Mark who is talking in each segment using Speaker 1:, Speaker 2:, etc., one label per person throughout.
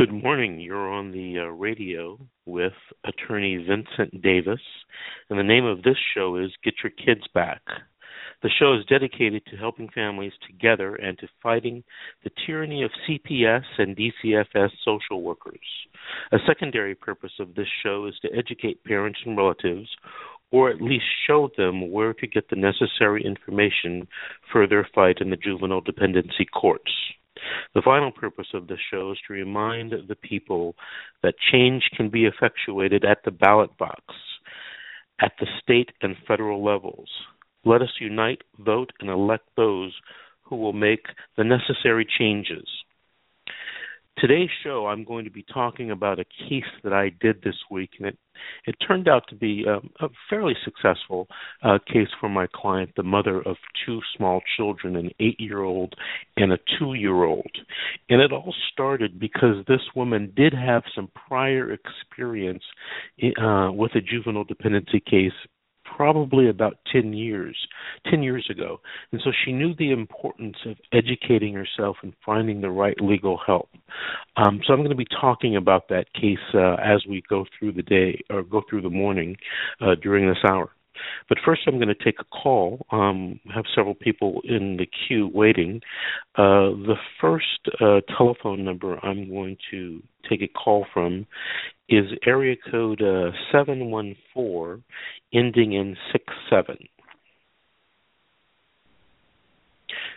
Speaker 1: Good morning. You're on the uh, radio with attorney Vincent Davis, and the name of this show is Get Your Kids Back. The show is dedicated to helping families together and to fighting the tyranny of CPS and DCFS social workers. A secondary purpose of this show is to educate parents and relatives, or at least show them where to get the necessary information for their fight in the juvenile dependency courts. The final purpose of this show is to remind the people that change can be effectuated at the ballot box, at the state and federal levels. Let us unite, vote, and elect those who will make the necessary changes. Today's show, I'm going to be talking about a case that I did this week, and it, it turned out to be um, a fairly successful uh, case for my client, the mother of two small children, an eight year old and a two year old. And it all started because this woman did have some prior experience uh, with a juvenile dependency case probably about 10 years 10 years ago and so she knew the importance of educating herself and finding the right legal help um, so i'm going to be talking about that case uh, as we go through the day or go through the morning uh, during this hour but first, I'm going to take a call. Um, have several people in the queue waiting. Uh, the first uh, telephone number I'm going to take a call from is area code uh, 714, ending in 67.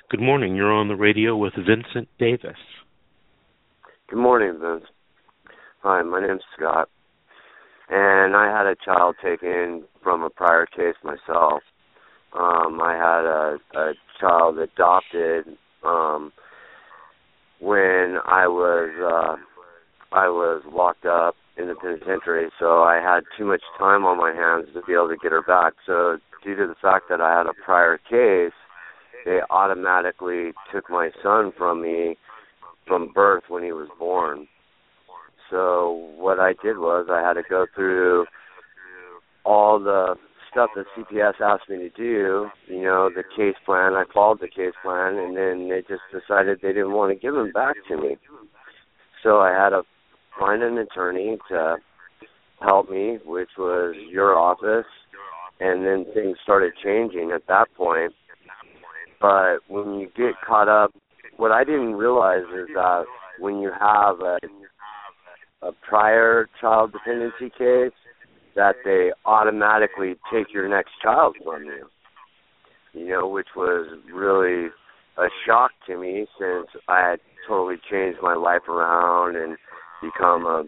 Speaker 1: Good morning. You're on the radio with Vincent Davis.
Speaker 2: Good morning, Vince. Hi, my name's Scott and I had a child taken from a prior case myself. Um, I had a, a child adopted um, when I was uh, I was locked up in the penitentiary, so I had too much time on my hands to be able to get her back. So due to the fact that I had a prior case, they automatically took my son from me from birth when he was born. So what I did was I had to go through all the stuff that CPS asked me to do, you know, the case plan. I followed the case plan, and then they just decided they didn't want to give him back to me. So I had to find an attorney to help me, which was your office, and then things started changing at that point. But when you get caught up, what I didn't realize is that when you have a a prior child dependency case that they automatically take your next child from you. You know, which was really a shock to me since I had totally changed my life around and become a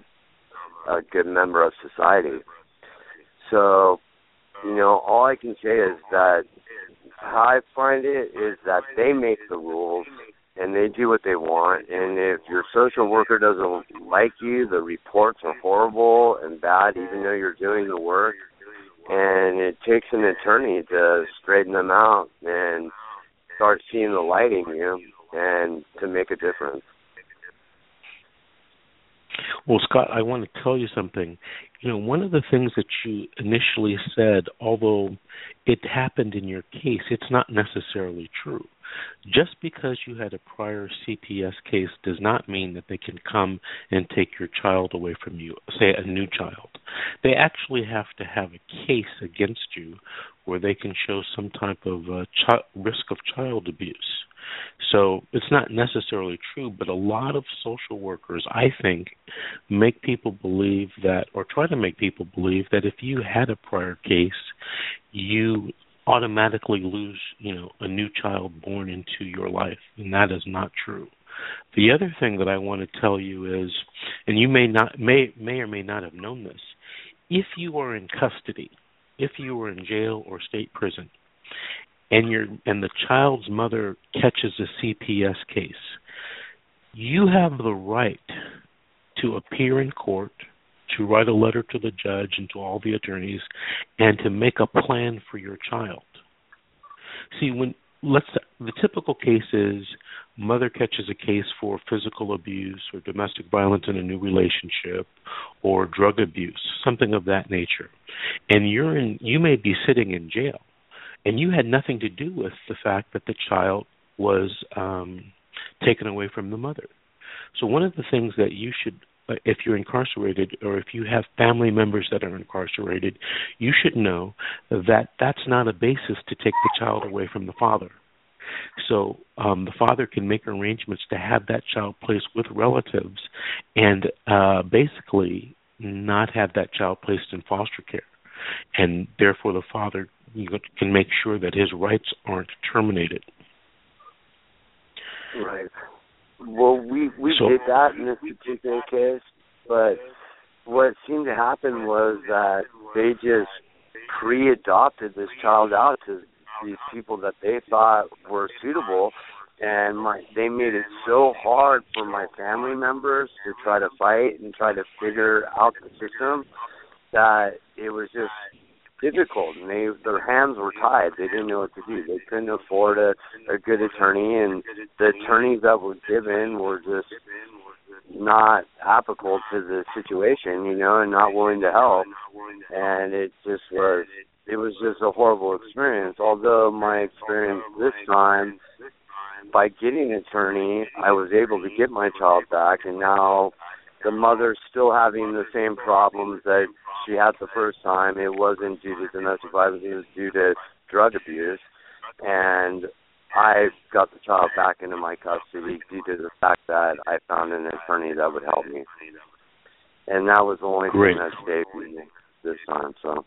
Speaker 2: a good member of society. So, you know, all I can say is that how I find it is that they make the rules and they do what they want. And if your social worker doesn't like you, the reports are horrible and bad, even though you're doing the work. And it takes an attorney to straighten them out and start seeing the light in you and to make a difference.
Speaker 1: Well, Scott, I want to tell you something. You know, one of the things that you initially said, although it happened in your case, it's not necessarily true. Just because you had a prior CPS case does not mean that they can come and take your child away from you, say a new child. They actually have to have a case against you where they can show some type of uh, chi- risk of child abuse. So it's not necessarily true, but a lot of social workers, I think, make people believe that, or try to make people believe that if you had a prior case, you automatically lose, you know, a new child born into your life, and that is not true. The other thing that I want to tell you is, and you may not may may or may not have known this, if you are in custody, if you are in jail or state prison, and your and the child's mother catches a CPS case, you have the right to appear in court to write a letter to the judge and to all the attorneys and to make a plan for your child. See, when let's the typical case is mother catches a case for physical abuse or domestic violence in a new relationship or drug abuse, something of that nature. And you're in you may be sitting in jail and you had nothing to do with the fact that the child was um taken away from the mother. So one of the things that you should if you're incarcerated or if you have family members that are incarcerated, you should know that that's not a basis to take the child away from the father. So um, the father can make arrangements to have that child placed with relatives and uh, basically not have that child placed in foster care. And therefore, the father can make sure that his rights aren't terminated.
Speaker 2: Right. Well, we we
Speaker 1: so,
Speaker 2: did that in this particular case, but what seemed to happen was that they just pre-adopted this child out to these people that they thought were suitable, and my they made it so hard for my family members to try to fight and try to figure out the system that it was just difficult and they their hands were tied. They didn't know what to do. They couldn't afford a a good attorney and the attorneys that were given were just not applicable to the situation you know and not willing to help. And it just was it was just a horrible experience. Although my experience this time by getting an attorney i was able to get my child back and now the mother's still having the same problems that she had the first time. It wasn't due to domestic violence; it was due to drug abuse, and I got the child back into my custody due to the fact that I found an attorney that would help me, and that was the only
Speaker 1: Great.
Speaker 2: thing that saved me this time. So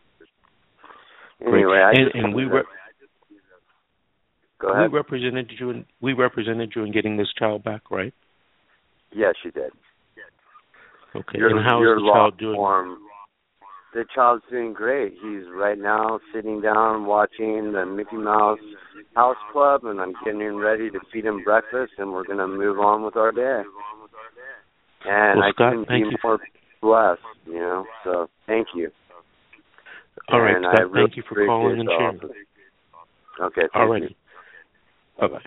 Speaker 2: anyway, I
Speaker 1: and,
Speaker 2: just
Speaker 1: and we re-
Speaker 2: go ahead.
Speaker 1: We represented you in we represented you in getting this child back, right?
Speaker 2: Yes, you did.
Speaker 1: Okay.
Speaker 2: Your,
Speaker 1: and how
Speaker 2: your
Speaker 1: is the child doing?
Speaker 2: Form, the child's doing great. He's right now sitting down watching the Mickey Mouse House Club, and I'm getting ready to feed him breakfast, and we're going to move on with our day. And
Speaker 1: well,
Speaker 2: I
Speaker 1: Scott,
Speaker 2: couldn't
Speaker 1: thank
Speaker 2: be
Speaker 1: you.
Speaker 2: more blessed, you know. So thank you.
Speaker 1: All right,
Speaker 2: and
Speaker 1: Scott.
Speaker 2: I really
Speaker 1: thank you for calling and sharing.
Speaker 2: Okay. Thank
Speaker 1: All. Bye bye.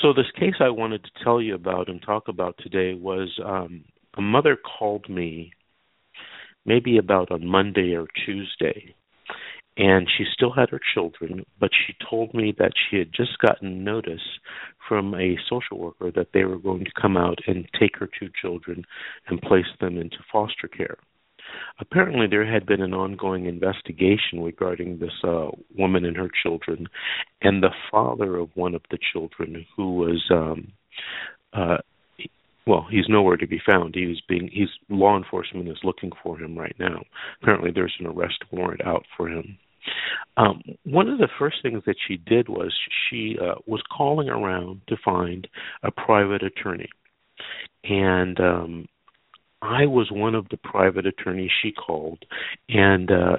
Speaker 1: So this case I wanted to tell you about and talk about today was um, a mother called me maybe about on Monday or Tuesday, and she still had her children, but she told me that she had just gotten notice from a social worker that they were going to come out and take her two children and place them into foster care. Apparently, there had been an ongoing investigation regarding this uh, woman and her children, and the father of one of the children, who was, um, uh, well, he's nowhere to be found. He was being, he's law enforcement is looking for him right now. Apparently, there's an arrest warrant out for him. Um, one of the first things that she did was she uh, was calling around to find a private attorney, and um, I was one of the private attorneys she called, and uh,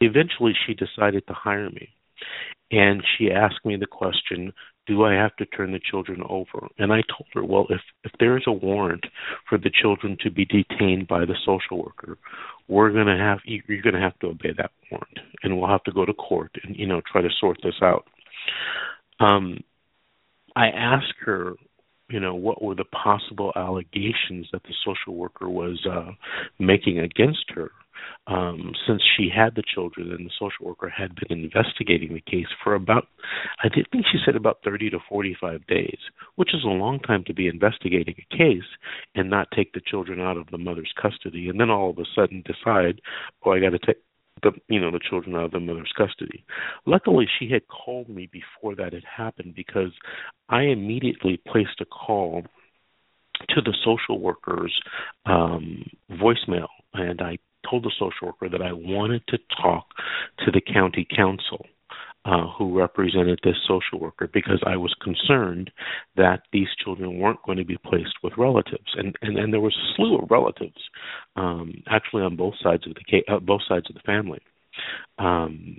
Speaker 1: eventually she decided to hire me. And she asked me the question, "Do I have to turn the children over?" And I told her, "Well, if if there is a warrant for the children to be detained by the social worker, we're going to have you're going to have to obey that warrant, and we'll have to go to court and you know try to sort this out." Um, I asked her you know what were the possible allegations that the social worker was uh making against her? Um since she had the children and the social worker had been investigating the case for about i think she said about 30 to 45 days which is a long time to be investigating a case and not take the children out of the mother's custody and then all of a sudden decide oh i got to take the you know the children out of the mother's custody. Luckily, she had called me before that had happened because I immediately placed a call to the social worker's um, voicemail, and I told the social worker that I wanted to talk to the county counsel uh, who represented this social worker because I was concerned that these children weren't going to be placed with relatives, and and, and there was a slew of relatives, um, actually on both sides of the uh, both sides of the family. Um,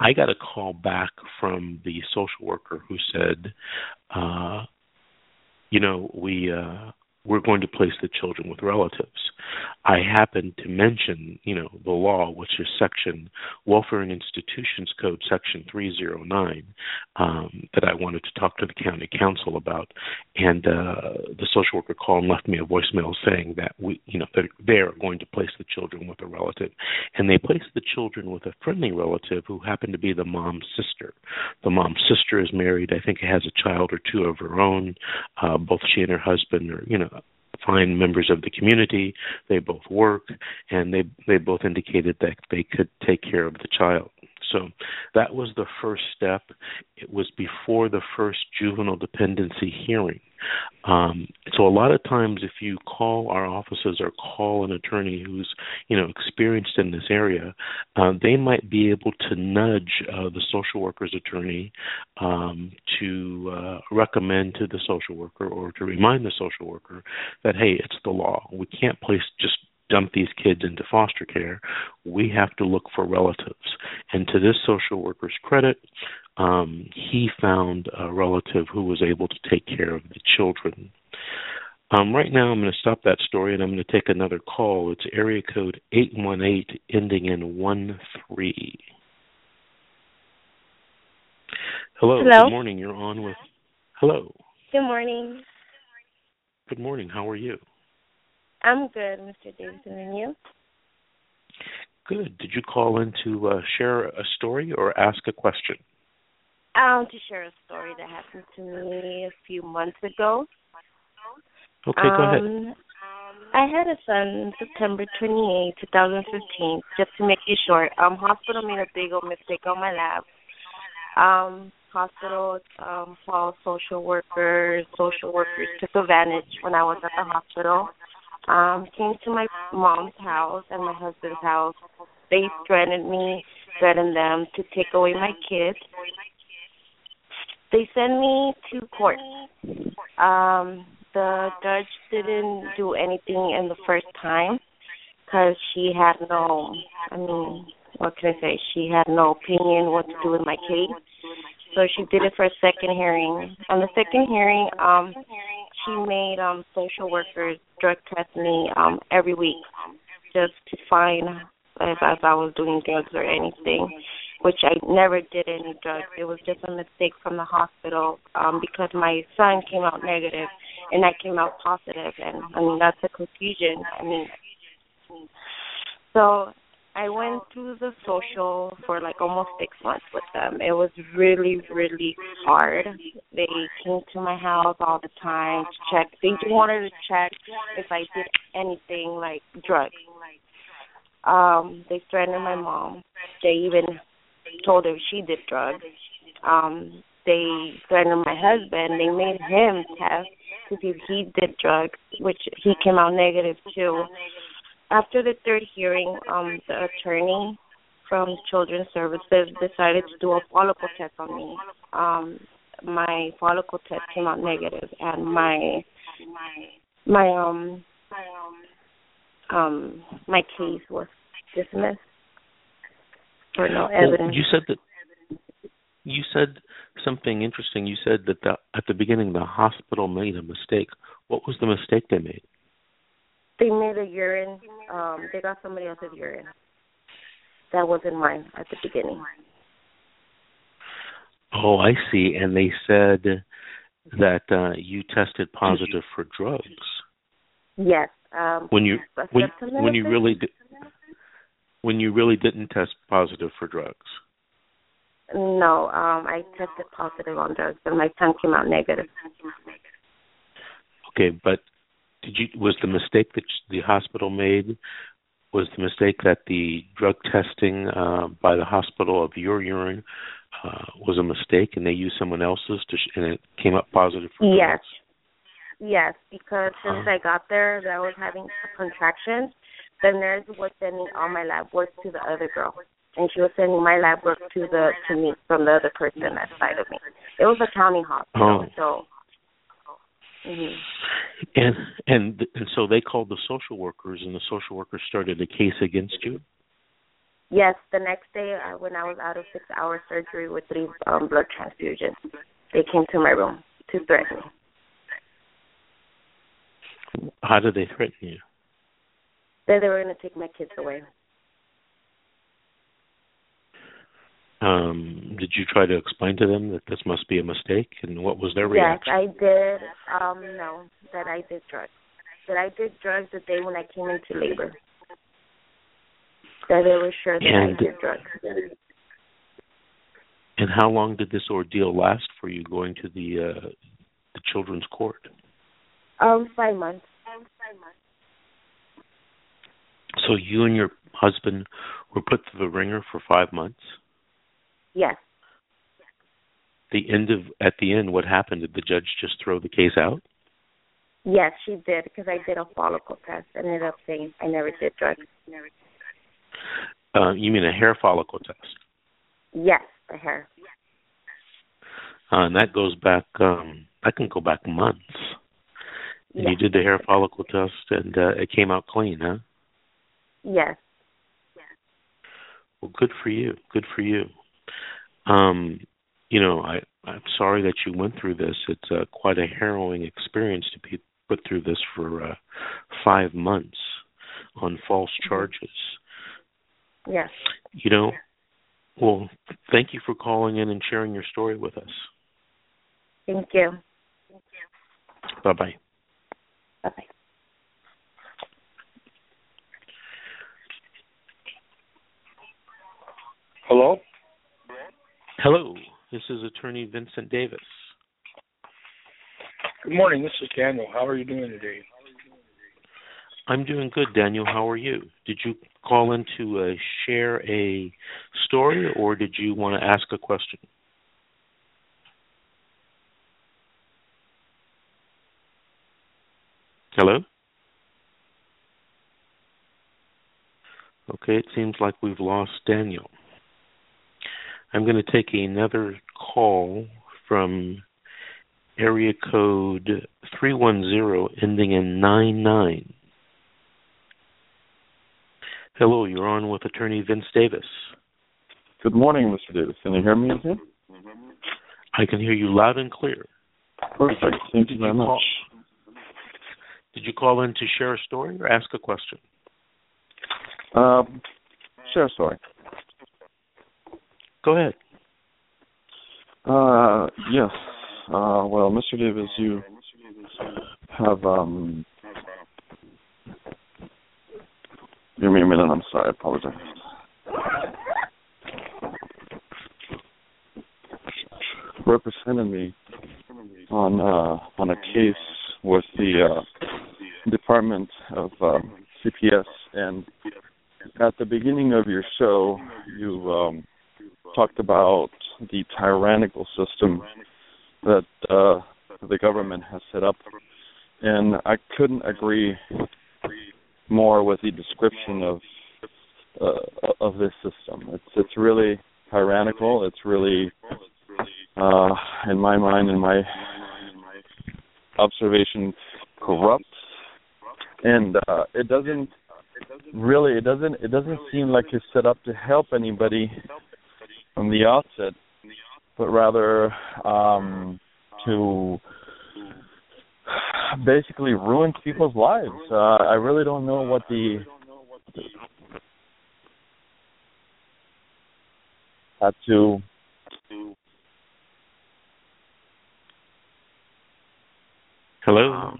Speaker 1: I got a call back from the social worker who said, uh, you know, we uh, we're going to place the children with relatives. I happened to mention, you know, the law, which is Section Welfare and Institutions Code, Section 309, um, that I wanted to talk to the county counsel about, and uh, the social worker called and left me a voicemail saying that we, you know, that they are going to place the children with a relative, and they placed the children with a friendly relative who happened to be the mom's sister. The mom's sister is married. I think has a child or two of her own. Uh, both she and her husband are, you know, fine members of the community. They both work, and they they both indicated that they could take care of the child. So that was the first step. It was before the first juvenile dependency hearing. Um, so a lot of times, if you call our offices or call an attorney who's you know experienced in this area, uh, they might be able to nudge uh, the social worker's attorney um, to uh, recommend to the social worker or to remind the social worker that hey, it's the law. We can't place just dump these kids into foster care. We have to look for relatives. And to this social worker's credit, um, he found a relative who was able to take care of the children. Um, right now, I'm going to stop that story and I'm going to take another call. It's area code 818 ending in 1 3. Hello.
Speaker 3: Hello.
Speaker 1: Good morning. You're on with. Hello.
Speaker 3: Good morning.
Speaker 1: Good morning. How are you?
Speaker 3: I'm good, Mr. Davidson, and you?
Speaker 1: Good. Did you call in to uh, share a story or ask a question?
Speaker 3: Um, to share a story that happened to me a few months ago.
Speaker 1: Okay, go ahead.
Speaker 3: Um, I had a son September 28, 2015. Just to make it short, um, hospital made a big old mistake on my lab. Um, hospital, um, social workers, social workers took advantage when I was at the hospital. Um, came to my mom's house and my husband's house. They threatened me, threatened them to take away my kids. They sent me to court. Um, the judge didn't do anything in the first time because she had no, I mean, what can I say? She had no opinion what to do with my case. So she did it for a second hearing. On the second hearing, um, she made um social workers drug test me um every week just to find if, if I was doing drugs or anything, which I never did any drugs. It was just a mistake from the hospital um because my son came out negative and I came out positive and I mean that's a confusion. I mean so I went through the social for like almost six months with them. It was really, really hard. They came to my house all the time to check. They just wanted to check if I did anything like drugs. Um, they threatened my mom. They even told her she did drugs. Um, they threatened my husband. They made him test to see if he did drugs, which he came out negative too after the third hearing, um, the attorney from Children's Services decided to do a follicle test on me. Um, my follicle test came out negative, and my my um um my case was dismissed for no evidence.
Speaker 1: Well, you said that you said something interesting. You said that the, at the beginning the hospital made a mistake. What was the mistake they made?
Speaker 3: They made a urine. Um, they got somebody else's urine. That wasn't mine at the beginning.
Speaker 1: Oh, I see. And they said that uh, you tested positive for drugs.
Speaker 3: Yes. Um,
Speaker 1: when you when when you really did, when you really didn't test positive for drugs.
Speaker 3: No, um, I tested positive on drugs, but my son came out negative.
Speaker 1: Okay, but did you was the mistake that the hospital made was the mistake that the drug testing uh, by the hospital of your urine uh, was a mistake, and they used someone else's to sh- and it came up positive for
Speaker 3: yes,
Speaker 1: drugs?
Speaker 3: yes, because since I got there, that I was having contractions. The nurse was sending all my lab work to the other girl, and she was sending my lab work to the to me from the other person that side of me. It was a county hospital,
Speaker 1: oh.
Speaker 3: so Mm-hmm.
Speaker 1: And and and so they called the social workers, and the social workers started a case against you.
Speaker 3: Yes, the next day uh, when I was out of six-hour surgery with three um, blood transfusions, they came to my room to threaten me.
Speaker 1: How did they threaten you?
Speaker 3: that they were going to take my kids away.
Speaker 1: Um, did you try to explain to them that this must be a mistake, and what was their reaction?
Speaker 3: Yes, I did. Um, no, that I did drugs. That I did drugs the day when I came into labor. That they were sure that
Speaker 1: and,
Speaker 3: I did drugs.
Speaker 1: And how long did this ordeal last for you going to the uh, the children's court?
Speaker 3: Um, five months. Um, five months.
Speaker 1: So you and your husband were put through the wringer for five months.
Speaker 3: Yes.
Speaker 1: The end of at the end, what happened? Did the judge just throw the case out?
Speaker 3: Yes, she did because I did a follicle test. and ended up saying I never did drugs.
Speaker 1: Uh, you mean a hair follicle test?
Speaker 3: Yes, the hair.
Speaker 1: Uh, and that goes back. um That can go back months. And
Speaker 3: yes.
Speaker 1: you did the hair follicle test, and uh, it came out clean, huh?
Speaker 3: Yes.
Speaker 1: Well, good for you. Good for you. Um, you know, I I'm sorry that you went through this. It's uh, quite a harrowing experience to be put through this for uh, five months on false
Speaker 3: Mm-hmm.
Speaker 1: charges.
Speaker 3: Yes.
Speaker 1: You know, well, thank you for calling in and sharing your story with us.
Speaker 3: Thank you. Thank you.
Speaker 1: Bye bye.
Speaker 3: Bye bye.
Speaker 4: Hello?
Speaker 1: Hello, this is Attorney Vincent Davis.
Speaker 4: Good morning. This is Daniel. How are you doing today?
Speaker 1: I'm doing good, Daniel. How are you? Did you call in to uh, share a story or did you want to ask a question? Hello? Okay, it seems like we've lost Daniel. I'm going to take another call from area code 310 ending in 99. Hello, you're on with attorney Vince Davis.
Speaker 5: Good morning, Mr. Davis. Can you hear me okay?
Speaker 1: I can hear you loud and clear.
Speaker 5: Perfect. Thank you very much.
Speaker 1: Did you call in to share a story or ask a question?
Speaker 5: Um, share a story.
Speaker 1: Go ahead.
Speaker 5: Uh, yes. Uh, well, Mr. Davis, you have um. Give me a minute. I'm sorry. I apologize. Represented me on uh, on a case with the uh, Department of uh, CPS, and at the beginning of your show, you um, talked about the tyrannical system that uh, the government has set up, and I couldn't agree more with the description of uh, of this system. It's it's really tyrannical. It's really, uh, in my mind, in my observation, corrupt, and uh, it doesn't really it doesn't it doesn't seem like it's set up to help anybody from the outset, but rather um, to basically ruin people's lives. Uh, I really don't know what the had to
Speaker 1: Hello.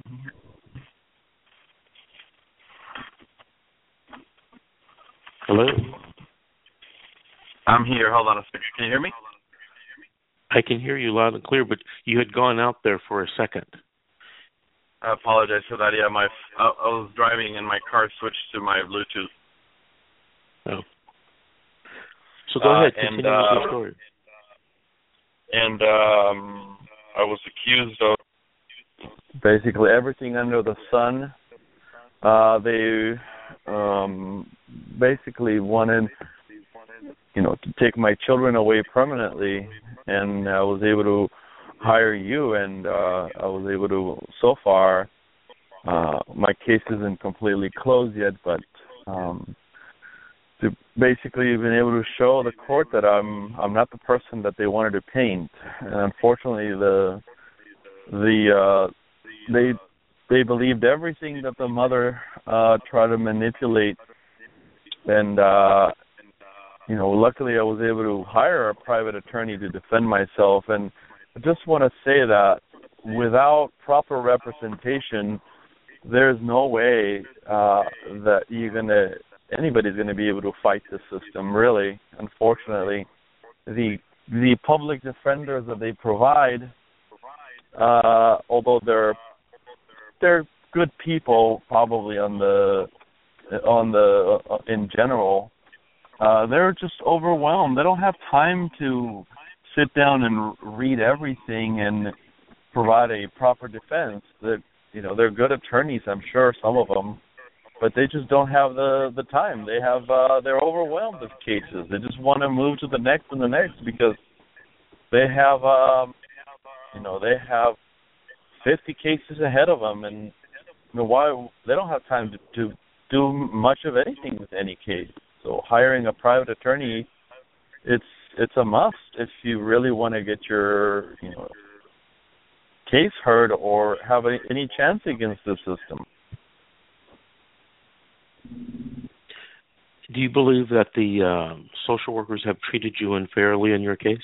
Speaker 1: Hello.
Speaker 6: I'm here. Hold on a second. Can you hear me?
Speaker 1: I can hear you loud and clear, but you had gone out there for a second.
Speaker 6: I apologize for that. Yeah, my I, I was driving and my car switched to my Bluetooth.
Speaker 1: Oh. So go
Speaker 6: Uh,
Speaker 1: ahead,
Speaker 6: and,
Speaker 1: continue with
Speaker 6: uh,
Speaker 1: your story.
Speaker 6: And um I was accused of
Speaker 5: basically everything under the sun. Uh, they um, basically wanted, you know, to take my children away permanently, and I was able to hire you, and uh, I was able to. So far, uh, my case isn't completely closed yet, but um, to basically been able to show the court that I'm I'm not the person that they wanted to paint, and unfortunately the the uh they they believed everything that the mother uh try to manipulate and uh you know luckily i was able to hire a private attorney to defend myself. And i just want to say that without proper representation there's no way uh that you're to anybody's going to be able to fight the system really. Unfortunately the the public defenders that they provide uh although they're they're good people probably on the on the uh, in general uh they're just overwhelmed. They don't have time to sit down and read everything and provide a proper defense that you know they're good attorneys i'm sure some of them but they just don't have the the time. They have uh they're overwhelmed with cases. They just want to move to the next and the next because they have um you know they have 50 cases ahead of them and you know why they don't have time to, to do much of anything with any case so hiring a private attorney it's it's a must if you really want to get your you know case heard or have any, any chance against the system
Speaker 1: Do you believe that the uh, social workers have treated you unfairly in your case?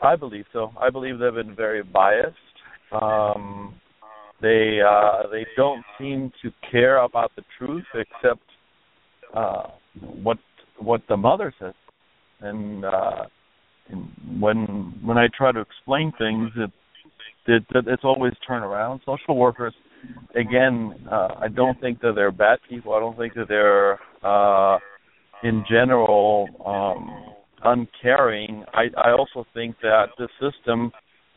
Speaker 5: I believe so. I believe they've been very biased. Um, they uh, they don't seem to care about the truth except uh, what what the mother says. And, uh, and when when I try to explain things, it, it, it it's always turn around. Social workers, again, uh, I don't think that they're bad people. I don't think that they're uh, in general um, uncaring. I I also think that the system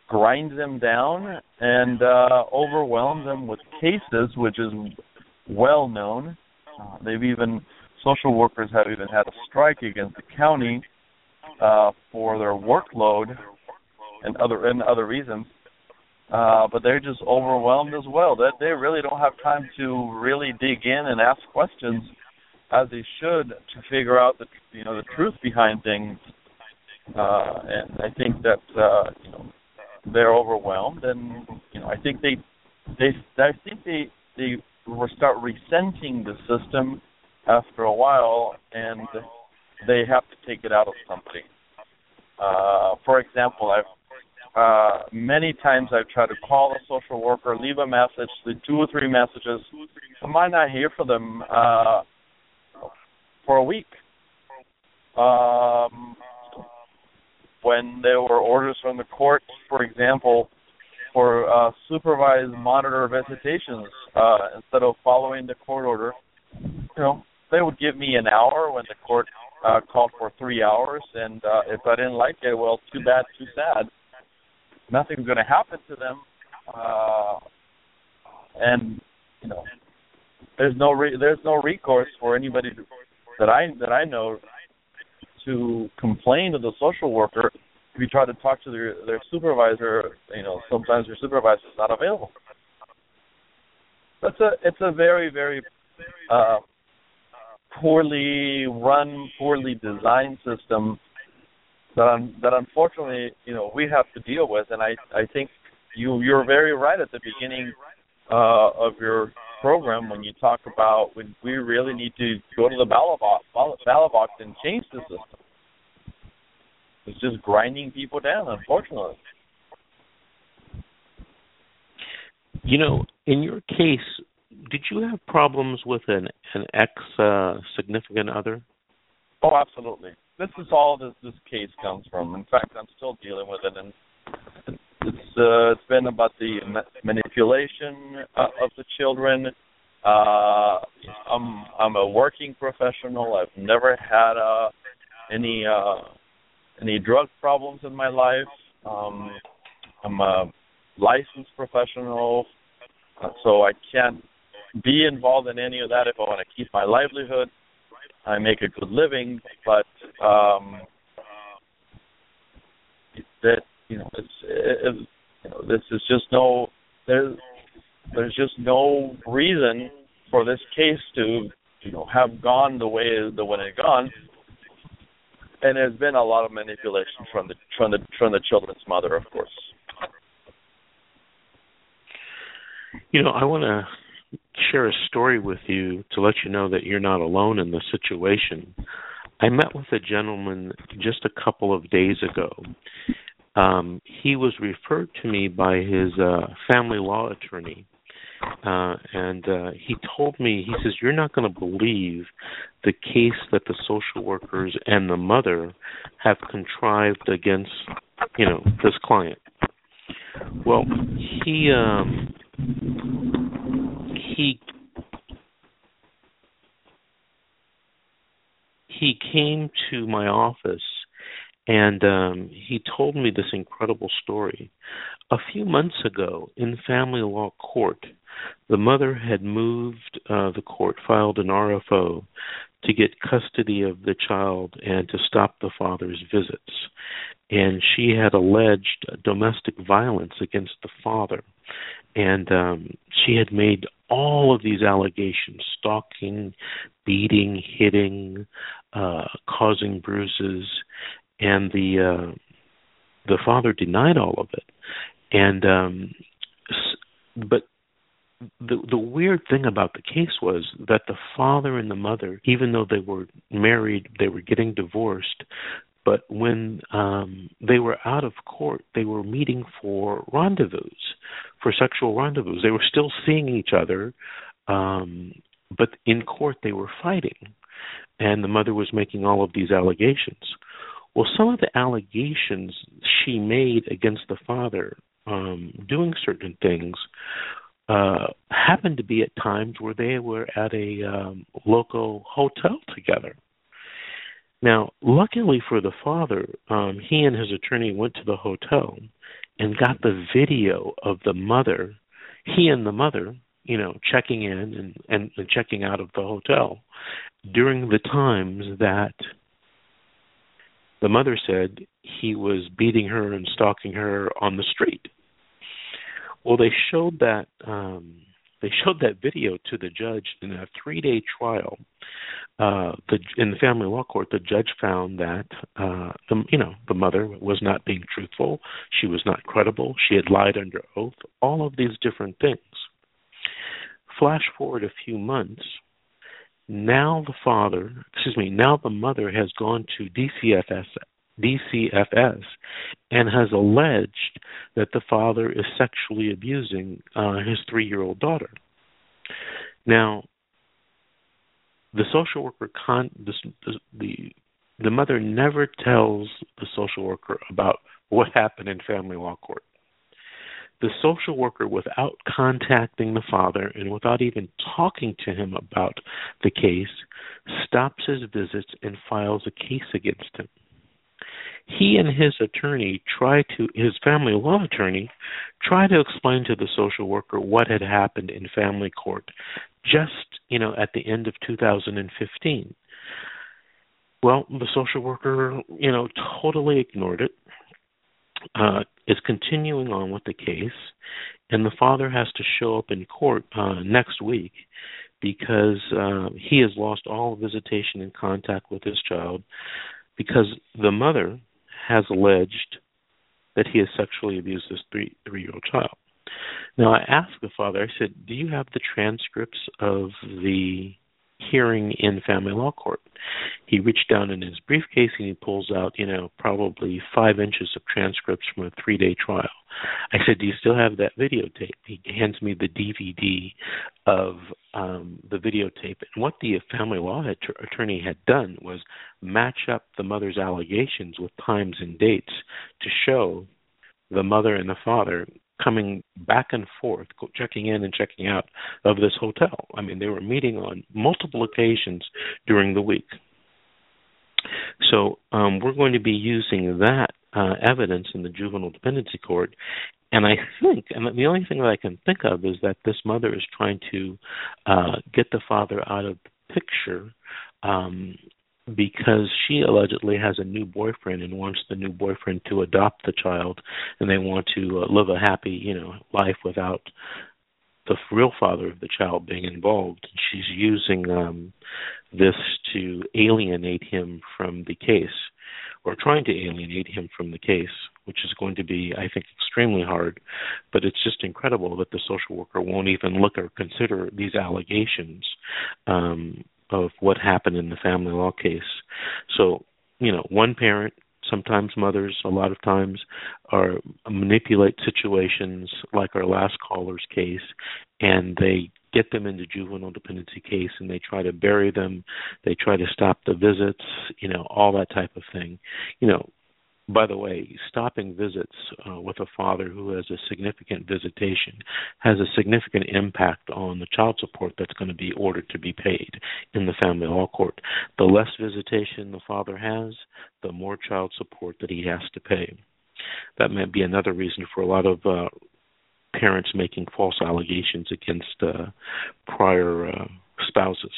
Speaker 5: grinds them down and uh, overwhelm them with cases, which is well known. Uh, they've even social workers have even had a strike against the county uh, for their workload and other and other reasons. Uh, but they're just overwhelmed as well. That they really don't have time to really dig in and ask questions as they should to figure out the you know the truth behind things. Uh, and I think that uh, you know they're overwhelmed, and you know I think they they I think they they start resenting the system after a while, and they have to take it out of somebody. Uh, for example, I've uh, many times I've tried to call a social worker, leave a message, leave two or three messages. I might not hear from them uh, for a week. Um, when there were orders from the court, for example, for uh, supervised monitor visitations, uh, instead of following the court order, you know, they would give me an hour when the court uh, called for three hours, and uh, if I didn't like it, well, too bad, too sad. Nothing's going to happen to them, uh, and you know, there's no re- there's no recourse for anybody to, that I that I know to complain to the social worker if you try to talk to their their supervisor. You know, sometimes your supervisor is not available. That's a it's a very very uh, poorly run, poorly designed system that un- that unfortunately you know we have to deal with. And I I think you you're very right at the beginning uh, of your program when you talk about when we really need to go to the ballot box, ballot box and change the system. It's just grinding people down, unfortunately.
Speaker 1: You know, in your case, did you have problems with an an ex uh, significant other?
Speaker 5: Oh, absolutely. This is all this this case comes from. In fact, I'm still dealing with it, and it's uh, it's been about the manipulation uh, of the children. Uh, I'm I'm a working professional. I've never had uh, any uh, any drug problems in my life. Um, I'm a licensed professional, uh, so I can't be involved in any of that if I want to keep my livelihood. I make a good living, but um, that you know, it's it, you know, this is just no there's there's just no reason for this case to you know have gone the way the way it gone. And there's been a lot of manipulation from the from the from the children's mother, of course.
Speaker 1: You know, I want to share a story with you to let you know that you're not alone in this situation. I met with a gentleman just a couple of days ago. Um, he was referred to me by his uh, family law attorney, uh, and uh, he told me, he says, You're not going to believe the case that the social workers and the mother have contrived against, you know, this client. Well, he um, he he came to my office and um he told me this incredible story. A few months ago in family law court, the mother had moved uh the court filed an RFO to get custody of the child and to stop the father's visits. And she had alleged domestic violence against the father. And um she had made all of these allegations stalking, beating, hitting, uh causing bruises and the uh the father denied all of it. And um but the the weird thing about the case was that the father and the mother, even though they were married, they were getting divorced, but when um they were out of court, they were meeting for rendezvous, for sexual rendezvous. They were still seeing each other, um but in court they were fighting. And the mother was making all of these allegations. Well, some of the allegations she made against the father um doing certain things uh happened to be at times where they were at a um local hotel together. Now, luckily for the father, um he and his attorney went to the hotel and got the video of the mother, he and the mother, you know, checking in and and, and checking out of the hotel during the times that the mother said he was beating her and stalking her on the street. Well, they showed that um they showed that video to the judge in a 3-day trial. Uh the in the family law court, the judge found that uh the you know, the mother was not being truthful, she was not credible, she had lied under oath, all of these different things. Flash forward a few months, now the father, excuse me, now the mother has gone to DCFS DCFS and has alleged that the father is sexually abusing uh, his three-year-old daughter. Now, the social worker con the, the the mother never tells the social worker about what happened in family law court. The social worker, without contacting the father and without even talking to him about the case, stops his visits and files a case against him he and his attorney try to his family law attorney try to explain to the social worker what had happened in family court just you know at the end of 2015 well the social worker you know totally ignored it uh is continuing on with the case and the father has to show up in court uh next week because uh, he has lost all visitation and contact with his child because the mother has alleged that he has sexually abused this three three year old child. Now I asked the father, I said, Do you have the transcripts of the hearing in family law court? He reached down in his briefcase and he pulls out, you know, probably five inches of transcripts from a three day trial. I said, Do you still have that videotape? He hands me the DVD of um the videotape. And what the family law attorney had done was match up the mother's allegations with times and dates to show the mother and the father coming back and forth, checking in and checking out of this hotel. I mean, they were meeting on multiple occasions during the week. So um, we're going to be using that uh, evidence in the juvenile dependency court. And I think, and the only thing that I can think of is that this mother is trying to uh, get the father out of the picture um, because she allegedly has a new boyfriend and wants the new boyfriend to adopt the child and they want to uh, live a happy you know life without the real father of the child being involved and she's using um this to alienate him from the case or trying to alienate him from the case which is going to be, I think, extremely hard. But it's just incredible that the social worker won't even look or consider these allegations um, of what happened in the family law case. So, you know, one parent sometimes mothers a lot of times are manipulate situations like our last caller's case and they get them into juvenile dependency case and they try to bury them they try to stop the visits you know all that type of thing you know by the way, stopping visits uh, with a father who has a significant visitation has a significant impact on the child support that's going to be ordered to be paid in the family law court. The less visitation the father has, the more child support that he has to pay. That might be another reason for a lot of uh, parents making false allegations against uh, prior uh, spouses.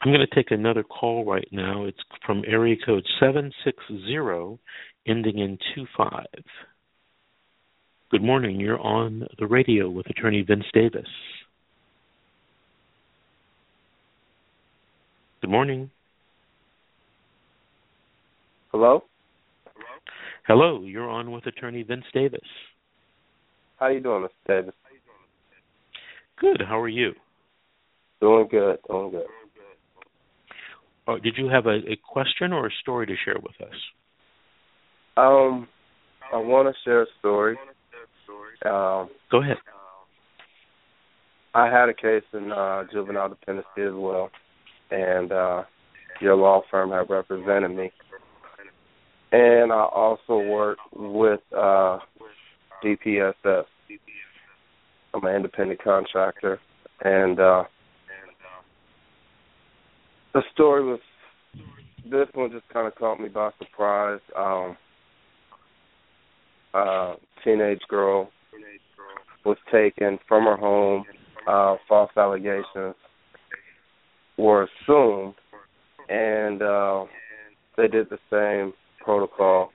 Speaker 1: I'm going to take another call right now. It's from area code 760 ending in 25. Good morning. You're on the radio with attorney Vince Davis. Good morning.
Speaker 7: Hello?
Speaker 1: Hello, you're on with attorney Vince Davis.
Speaker 7: How you doing, Mr. Davis?
Speaker 1: Good. How are you?
Speaker 7: Doing good. Doing good.
Speaker 1: Oh, did you have a, a question or a story to share with us?
Speaker 7: Um, I want to share a story. Um,
Speaker 1: Go ahead.
Speaker 7: I had a case in uh, juvenile dependency as well, and uh, your law firm had represented me. And I also work with uh, DPSS. I'm an independent contractor, and uh, the story was this one just kind of caught me by surprise. Um, uh, teenage girl was taken from her home. Uh, false allegations were assumed, and uh, they did the same protocol.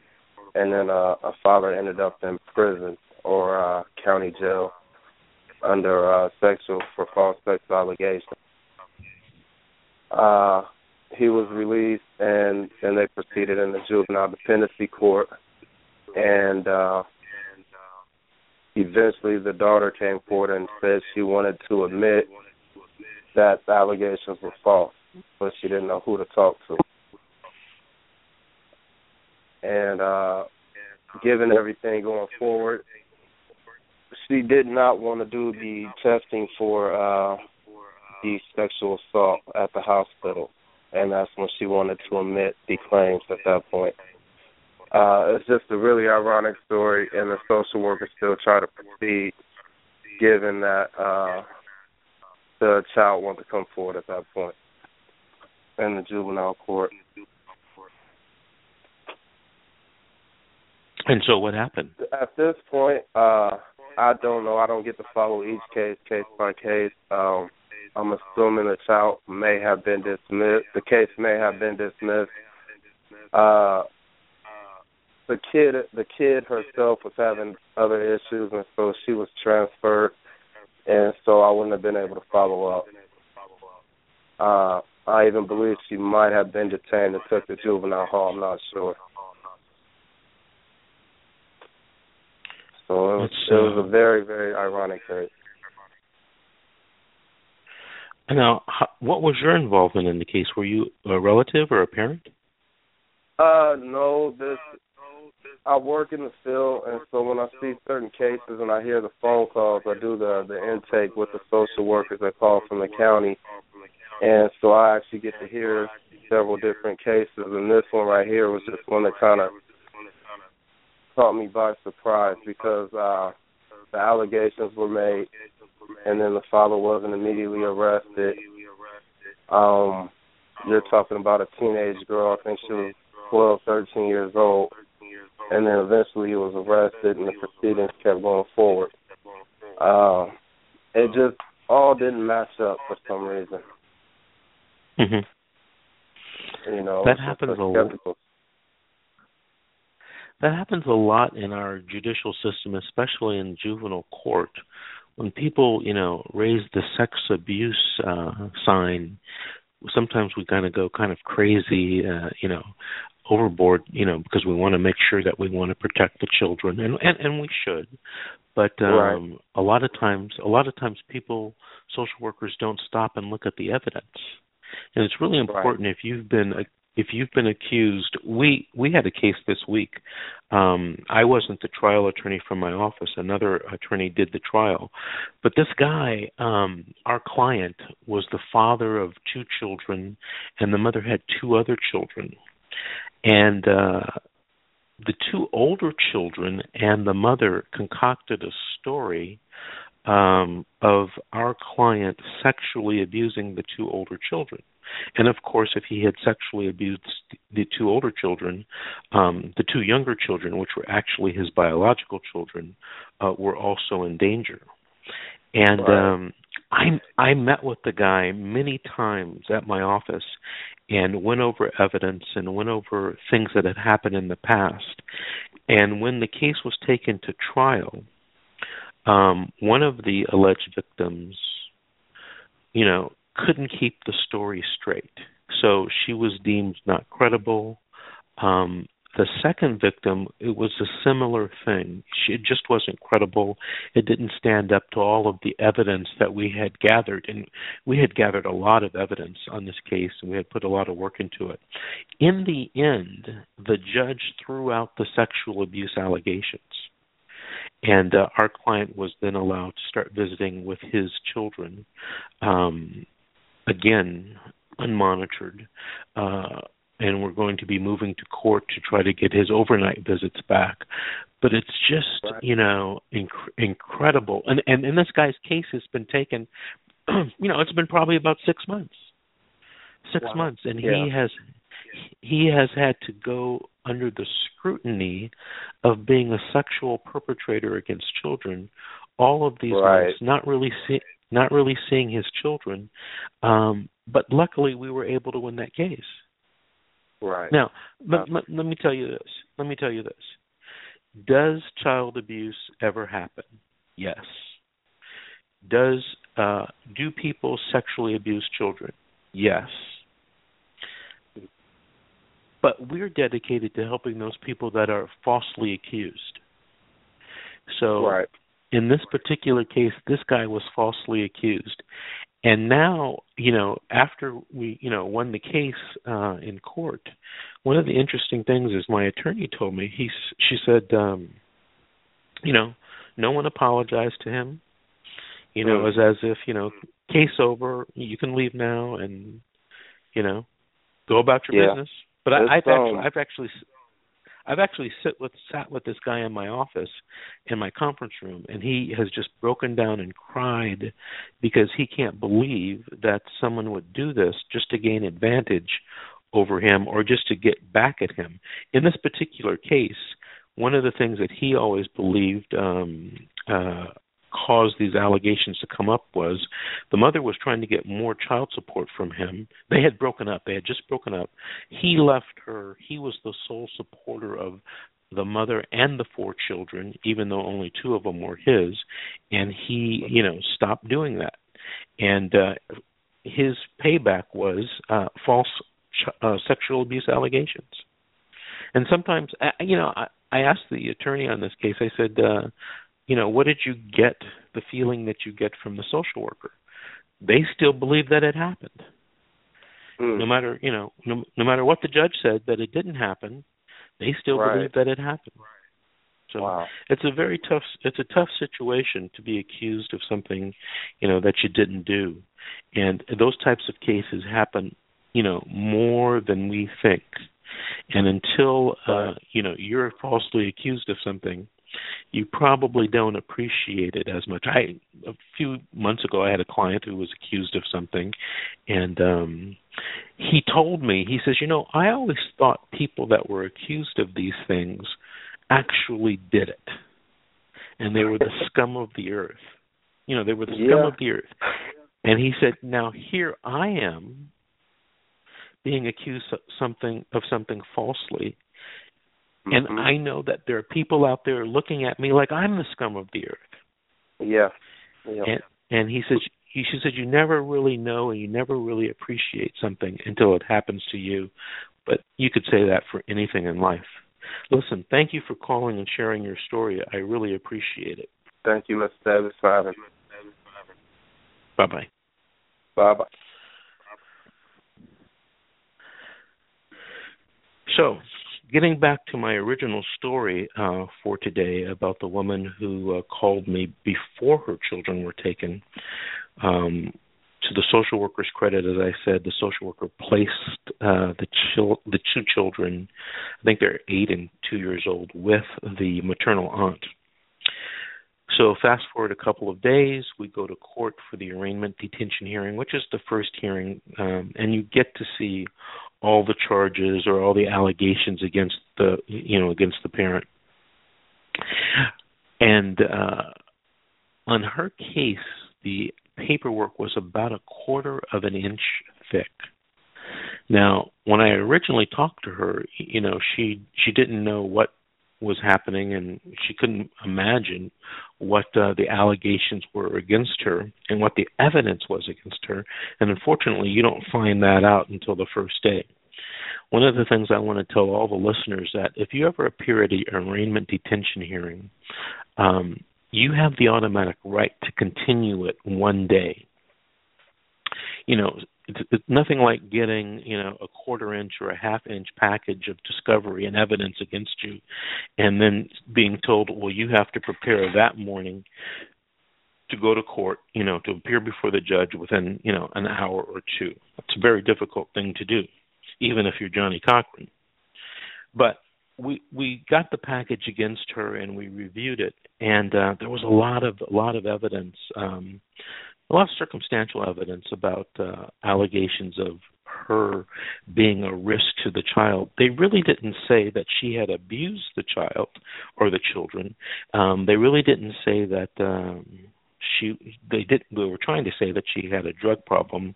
Speaker 7: And then uh, a father ended up in prison or uh, county jail under uh, sexual for false sexual allegations. Uh, he was released, and then they proceeded in the juvenile dependency court and uh eventually the daughter came forward and said she wanted to admit that the allegations were false, but she didn't know who to talk to. And uh given everything going forward, she did not want to do the testing for uh the sexual assault at the hospital and that's when she wanted to admit the claims at that point. Uh, it's just a really ironic story, and the social worker still try to proceed, given that uh, the child wanted to come forward at that point in the juvenile court.
Speaker 1: And so, what happened?
Speaker 7: At this point, uh, I don't know. I don't get to follow each case, case by case. Um, I'm assuming the child may have been dismissed. The case may have been dismissed. Uh, the kid the kid herself was having other issues and so she was transferred and so I wouldn't have been able to follow up. Uh I even believe she might have been detained and took to juvenile hall, I'm not sure. So it was, it was a very, very ironic case.
Speaker 1: Now, what was your involvement in the case? Were you a relative or a parent?
Speaker 7: Uh, no. This I work in the field, and so when I see certain cases and I hear the phone calls, I do the the intake with the social workers that call from the county, and so I actually get to hear several different cases. And this one right here was just one that kind of caught me by surprise because uh the allegations were made, and then the father wasn't immediately arrested. Um, you're talking about a teenage girl. I think she was 12, 13 years old and then eventually he was arrested, and the proceedings kept going forward. Uh, it just all didn't match up for some reason.
Speaker 1: Mm-hmm.
Speaker 7: You know,
Speaker 1: that happens a lot. That happens a lot in our judicial system, especially in juvenile court. When people, you know, raise the sex abuse uh, sign sometimes we kind of go kind of crazy uh you know overboard, you know, because we want to make sure that we want to protect the children, and and, and we should. But um,
Speaker 7: Right.
Speaker 1: a lot of times, a lot of times, people, social workers, don't stop and look at the evidence, and it's really important if you've been if you've been accused. We we had a case this week. Um, I wasn't the trial attorney from my office; another attorney did the trial. But this guy, um, our client, was the father of two children, and the mother had two other children and uh the two older children and the mother concocted a story um of our client sexually abusing the two older children and of course if he had sexually abused the two older children um the two younger children which were actually his biological children uh were also in danger and
Speaker 7: Right.
Speaker 1: um I I met with the guy many times at my office and went over evidence and went over things that had happened in the past. And when the case was taken to trial, um, one of the alleged victims, you know, couldn't keep the story straight. So she was deemed not credible. Um, the second victim, it was a similar thing. She it just wasn't credible. It didn't stand up to all of the evidence that we had gathered, and we had gathered a lot of evidence on this case, and we had put a lot of work into it. In the end, the judge threw out the sexual abuse allegations, and uh, our client was then allowed to start visiting with his children, um, again unmonitored. Uh, and we're going to be moving to court to try to get his overnight visits back. But it's just,
Speaker 7: Right.
Speaker 1: you know, inc- incredible. And, and and this guy's case has been taken, you know, it's been probably about six months, six
Speaker 7: Wow.
Speaker 1: months, and
Speaker 7: Yeah.
Speaker 1: he has he has had to go under the scrutiny of being a sexual perpetrator against children all of these
Speaker 7: Right.
Speaker 1: months, not really see, not really seeing his children. Um, but luckily, we were able to win that case.
Speaker 7: Right.
Speaker 1: Now, let, let, let me tell you this. Let me tell you this. Does child abuse ever happen? Yes. Does uh, do people sexually abuse children? Yes. But we're dedicated to helping those people that are falsely accused. So
Speaker 7: right.
Speaker 1: in this particular case, this guy was falsely accused. And now, you know, after we, you know, won the case uh in court, one of the interesting things is my attorney told me he she said um you know, no one apologized to him. You know, it was as if, you know, case over, you can leave now and you know, go about your
Speaker 7: Yeah.
Speaker 1: business. But I,
Speaker 7: It's,
Speaker 1: I've actually
Speaker 7: um,
Speaker 1: I've actually I've actually sit with sat with this guy in my office in my conference room and he has just broken down and cried because he can't believe that someone would do this just to gain advantage over him or just to get back at him. In this particular case, one of the things that he always believed um uh caused these allegations to come up was the mother was trying to get more child support from him. They had broken up. They had just broken up. He left her. He was the sole supporter of the mother and the four children, even though only two of them were his, and he, you know, stopped doing that. And uh his payback was uh false ch- uh, sexual abuse allegations. And sometimes, uh, you know, I, I asked the attorney on this case. I said, uh, you know, what did you get the feeling that you get from the social worker? They still believe that it happened,
Speaker 7: Mm.
Speaker 1: no matter you know, no, no matter what the judge said that it didn't happen. They still
Speaker 7: Right.
Speaker 1: believe that it happened. So
Speaker 7: wow.
Speaker 1: it's a very tough it's a tough situation to be accused of something you know that you didn't do and those types of cases happen you know more than we think and until uh you know you're falsely accused of something you probably don't appreciate it as much i a few months ago i had a client who was accused of something and um he told me he says you know i always thought people that were accused of these things actually did it. And they were the scum of the earth. You know, they were the scum
Speaker 7: Yeah.
Speaker 1: of the earth. And he said, "Now here I am being accused of something of something falsely, and
Speaker 7: Mhm.
Speaker 1: I know that there are people out there looking at me like I'm the scum of the earth."
Speaker 7: Yeah. Yeah.
Speaker 1: And and he says he she said you never really know and you never really appreciate something until it happens to you. But you could say that for anything in life. Listen, thank you for calling and sharing your story. I really appreciate it.
Speaker 7: Thank you, Mr. Davis, for having me.
Speaker 1: Bye bye.
Speaker 7: Bye bye.
Speaker 1: So, getting back to my original story uh, for today about the woman who uh, called me before her children were taken, um, to the social worker's credit, as I said, the social worker placed uh, the chil- the two children, I think they're eight and two years old, with the maternal aunt. So fast forward a couple of days, we go to court for the arraignment detention hearing, which is the first hearing, um, and you get to see all the charges or all the allegations against the you know against the parent. And uh, on her case, the paperwork was about a quarter of an inch thick. Now, when I originally talked to her, you know, she she didn't know what was happening and she couldn't imagine what uh, the allegations were against her and what the evidence was against her. And unfortunately you don't find that out until the first day. One of the things i want to tell all the listeners that if you ever appear at an arraignment detention hearing um, you have the automatic right to continue it one day. You know it's, it's nothing like getting you know a quarter inch or a half inch package of discovery and evidence against you and then being told well you have to prepare that morning to go to court you know to appear before the judge within you know an hour or two. It's a very difficult thing to do even if you're Johnnie Cochran. But we we got the package against her and we reviewed it. And uh there was a lot of a lot of evidence um a lot of circumstantial evidence about uh, allegations of her being a risk to the child. They really didn't say that she had abused the child or the children. Um, they really didn't say that um, she. They did. They were trying to say that she had a drug problem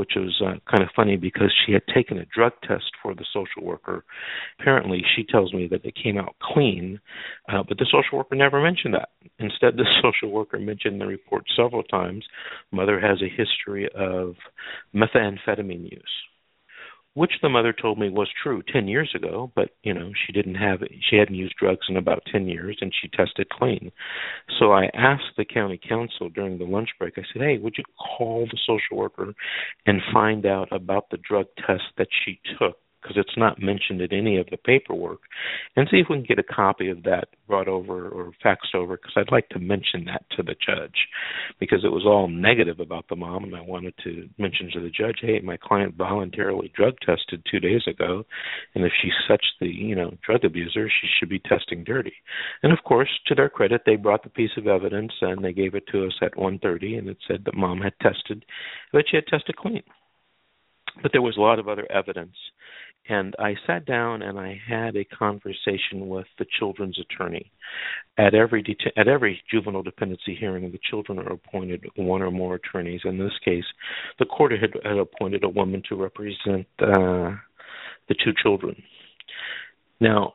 Speaker 1: which was uh, kind of funny because she had taken a drug test for the social worker. Apparently, she tells me that it came out clean, uh, but the social worker never mentioned that. Instead, the social worker mentioned in the report several times mother has a history of methamphetamine use which the mother told me was true 10 years ago, but you know, she didn't have she hadn't used drugs in about 10 years and she tested clean. So I asked the county counsel during the lunch break. I said, "Hey, would you call the social worker and find out about the drug test that she took because it's not mentioned in any of the paperwork, and see if we can get a copy of that brought over or faxed over because I'd like to mention that to the judge because it was all negative about the mom, and I wanted to mention to the judge, hey, my client voluntarily drug tested two days ago, and if she's such the you know drug abuser, she should be testing dirty. And of course, to their credit, they brought the piece of evidence and they gave it to us at 1:30, and it said that mom had tested, but she had tested clean. But there was a lot of other evidence and I sat down and I had a conversation with the children's attorney. At every det- at every juvenile dependency hearing, the children are appointed one or more attorneys. In this case, the court had, had appointed a woman to represent uh, the two children. Now,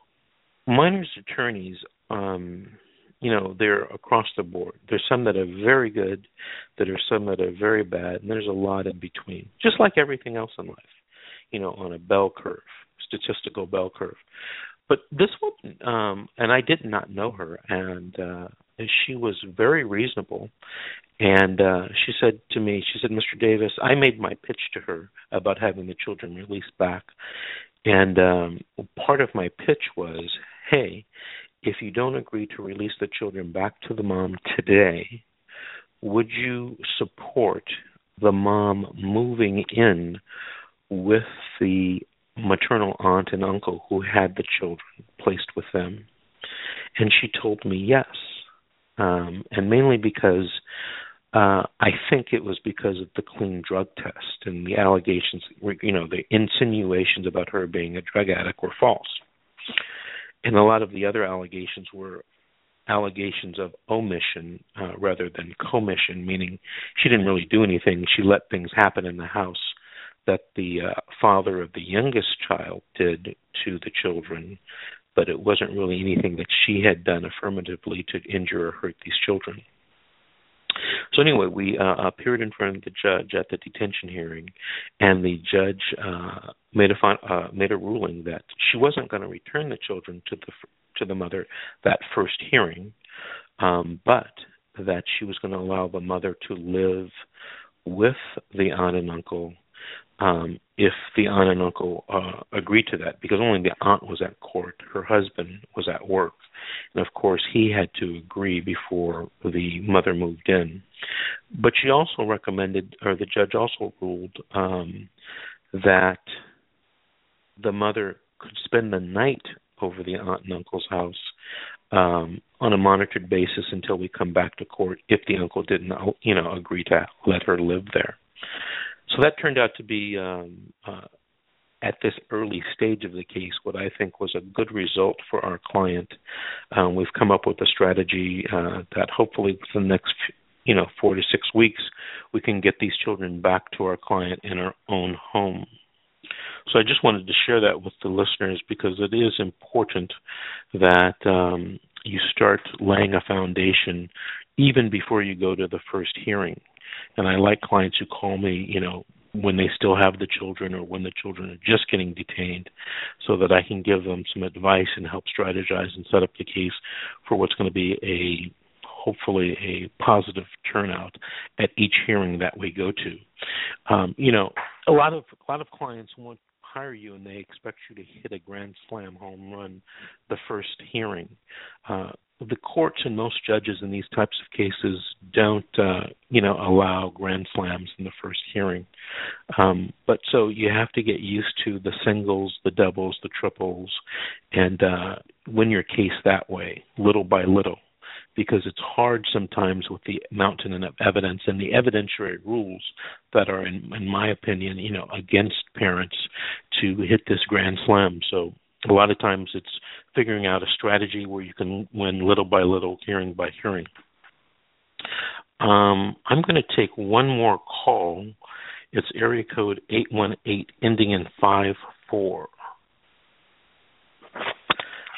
Speaker 1: minors attorneys, um, you know, they're across the board. There's some that are very good, that are some that are very bad, and there's a lot in between. Just like everything else in life you know, on a bell curve, statistical bell curve. But this woman, um, and I did not know her, and uh, she was very reasonable. And uh, she said to me, she said, Mr. Davis, I made my pitch to her about having the children released back. And um, part of my pitch was, hey, if you don't agree to release the children back to the mom today, would you support the mom moving in with the maternal aunt and uncle who had the children placed with them. And she told me yes. Um, and mainly because uh, I think it was because of the clean drug test and the allegations, you know, the insinuations about her being a drug addict were false. And a lot of the other allegations were allegations of omission uh, rather than commission, meaning she didn't really do anything. She let things happen in the house that the uh, father of the youngest child did to the children, but it wasn't really anything that she had done affirmatively to injure or hurt these children. So anyway, we uh, appeared in front of the judge at the detention hearing, and the judge uh, made a fin- uh, made a ruling that she wasn't going to return the children to the to the mother that first hearing, um, but that she was going to allow the mother to live with the aunt and uncle um, if the aunt and uncle uh, agreed to that, because only the aunt was at court, her husband was at work, and of course he had to agree before the mother moved in. But she also recommended, or the judge also ruled um, that the mother could spend the night over the aunt and uncle's house um, on a monitored basis until we come back to court if the uncle didn't, you know, agree to let her live there. So that turned out to be, um, uh, at this early stage of the case, what I think was a good result for our client. Um, we've come up with a strategy uh, that hopefully within the next, you know, four to six weeks, we can get these children back to our client in our own home. So I just wanted to share that with the listeners because it is important that um, you start laying a foundation even before you go to the first hearing. And I like clients who call me, you know, when they still have the children or when the children are just getting detained so that I can give them some advice and help strategize and set up the case for what's going to be a hopefully a positive turnout at each hearing that we go to. Um, you know, a lot of a lot of clients want hire you and they expect you to hit a grand slam home run the first hearing. Uh, the courts and most judges in these types of cases don't, uh, you know, allow grand slams in the first hearing. Um, but so you have to get used to the singles, the doubles, the triples, and uh, win your case that way, little by little because it's hard sometimes with the mountain of evidence and the evidentiary rules that are, in, in my opinion, you know, against parents to hit this grand slam. So a lot of times it's figuring out a strategy where you can win little by little, hearing by hearing. Um, I'm going to take one more call. It's area code 818 ending in 54.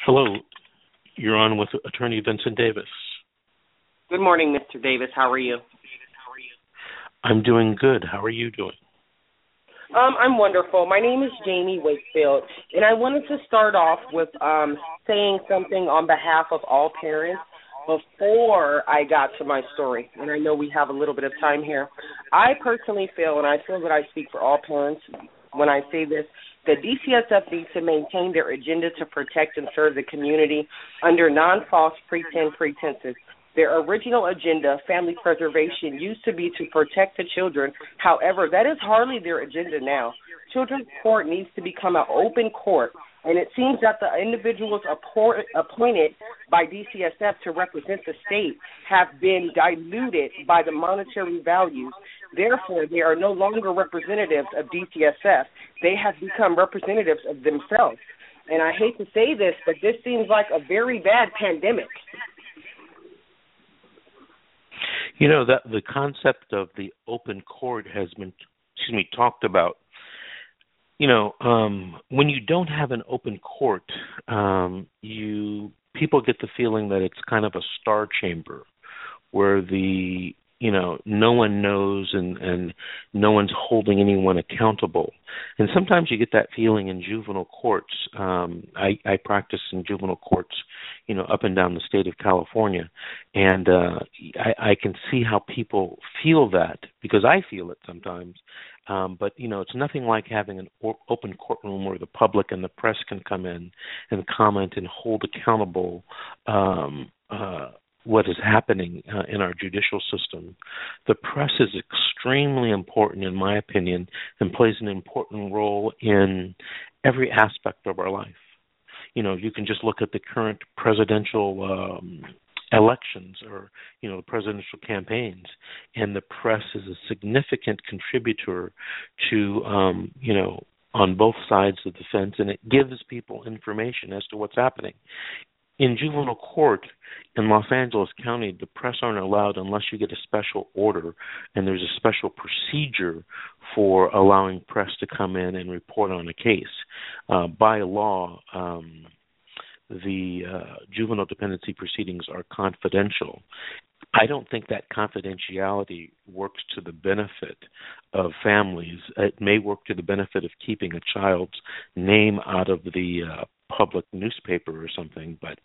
Speaker 1: Hello, you're on with Attorney Vincent Davis.
Speaker 8: Good morning, Mr. Davis. How are you?
Speaker 1: I'm doing good. How are you doing?
Speaker 8: Um, I'm wonderful. My name is Jamie Wakefield, and I wanted to start off with um, saying something on behalf of all parents before I got to my story. And I know we have a little bit of time here. I personally feel, and I feel that I speak for all parents when I say this, that DCSF needs to maintain their agenda to protect and serve the community under non-false pretend pretenses their original agenda, family preservation, used to be to protect the children. However, that is hardly their agenda now. Children's court needs to become an open court, and it seems that the individuals appointed by DCSF to represent the state have been diluted by the monetary values. Therefore, they are no longer representatives of DCSF. They have become representatives of themselves. And I hate to say this, but this seems like a very bad pandemic.
Speaker 1: You know that the concept of the open court has been, excuse me, talked about. You know, um, when you don't have an open court, um, you people get the feeling that it's kind of a star chamber, where the you know no one knows and and no one's holding anyone accountable. And sometimes you get that feeling in juvenile courts um i i practice in juvenile courts you know up and down the state of california. And uh i i can see how people feel that because i feel it sometimes. Um but you know it's nothing like having an or- open courtroom where the public and the press can come in and comment and hold accountable um uh what is happening uh, in our judicial system. The press is extremely important, in my opinion, and plays an important role in every aspect of our life. You know, you can just look at the current presidential um, elections or you know the presidential campaigns and the press is a significant contributor to um you know on both sides of the fence and it gives people information as to what's happening in juvenile court in Los Angeles County, the press aren't allowed unless you get a special order, and there's a special procedure for allowing press to come in and report on a case. Uh, by law, um, the uh, juvenile dependency proceedings are confidential. I don't think that confidentiality works to the benefit of families. It may work to the benefit of keeping a child's name out of the uh, public newspaper or something, but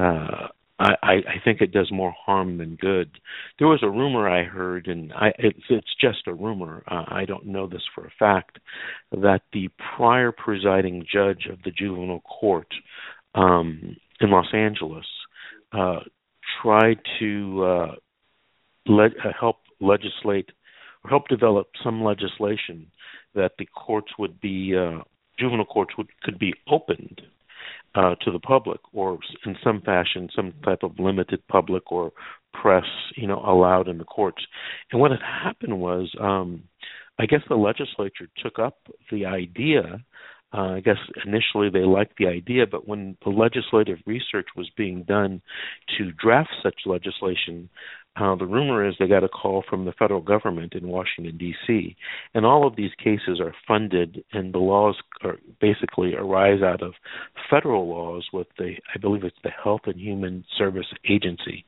Speaker 1: uh, I, I think it does more harm than good. There was a rumor I heard, and I, it's, it's just a rumor. Uh, I don't know this for a fact, that the prior presiding judge of the juvenile court um, in Los Angeles uh, tried to uh, le- uh, help legislate or help develop some legislation that the courts would be uh, juvenile courts would could be opened uh, to the public, or in some fashion, some type of limited public or press, you know, allowed in the courts. And what had happened was, um, I guess the legislature took up the idea. Uh, I guess initially they liked the idea, but when the legislative research was being done to draft such legislation, uh, the rumor is they got a call from the federal government in Washington D.C. And all of these cases are funded, and the laws are basically arise out of federal laws with the, I believe it's the Health and Human Service Agency,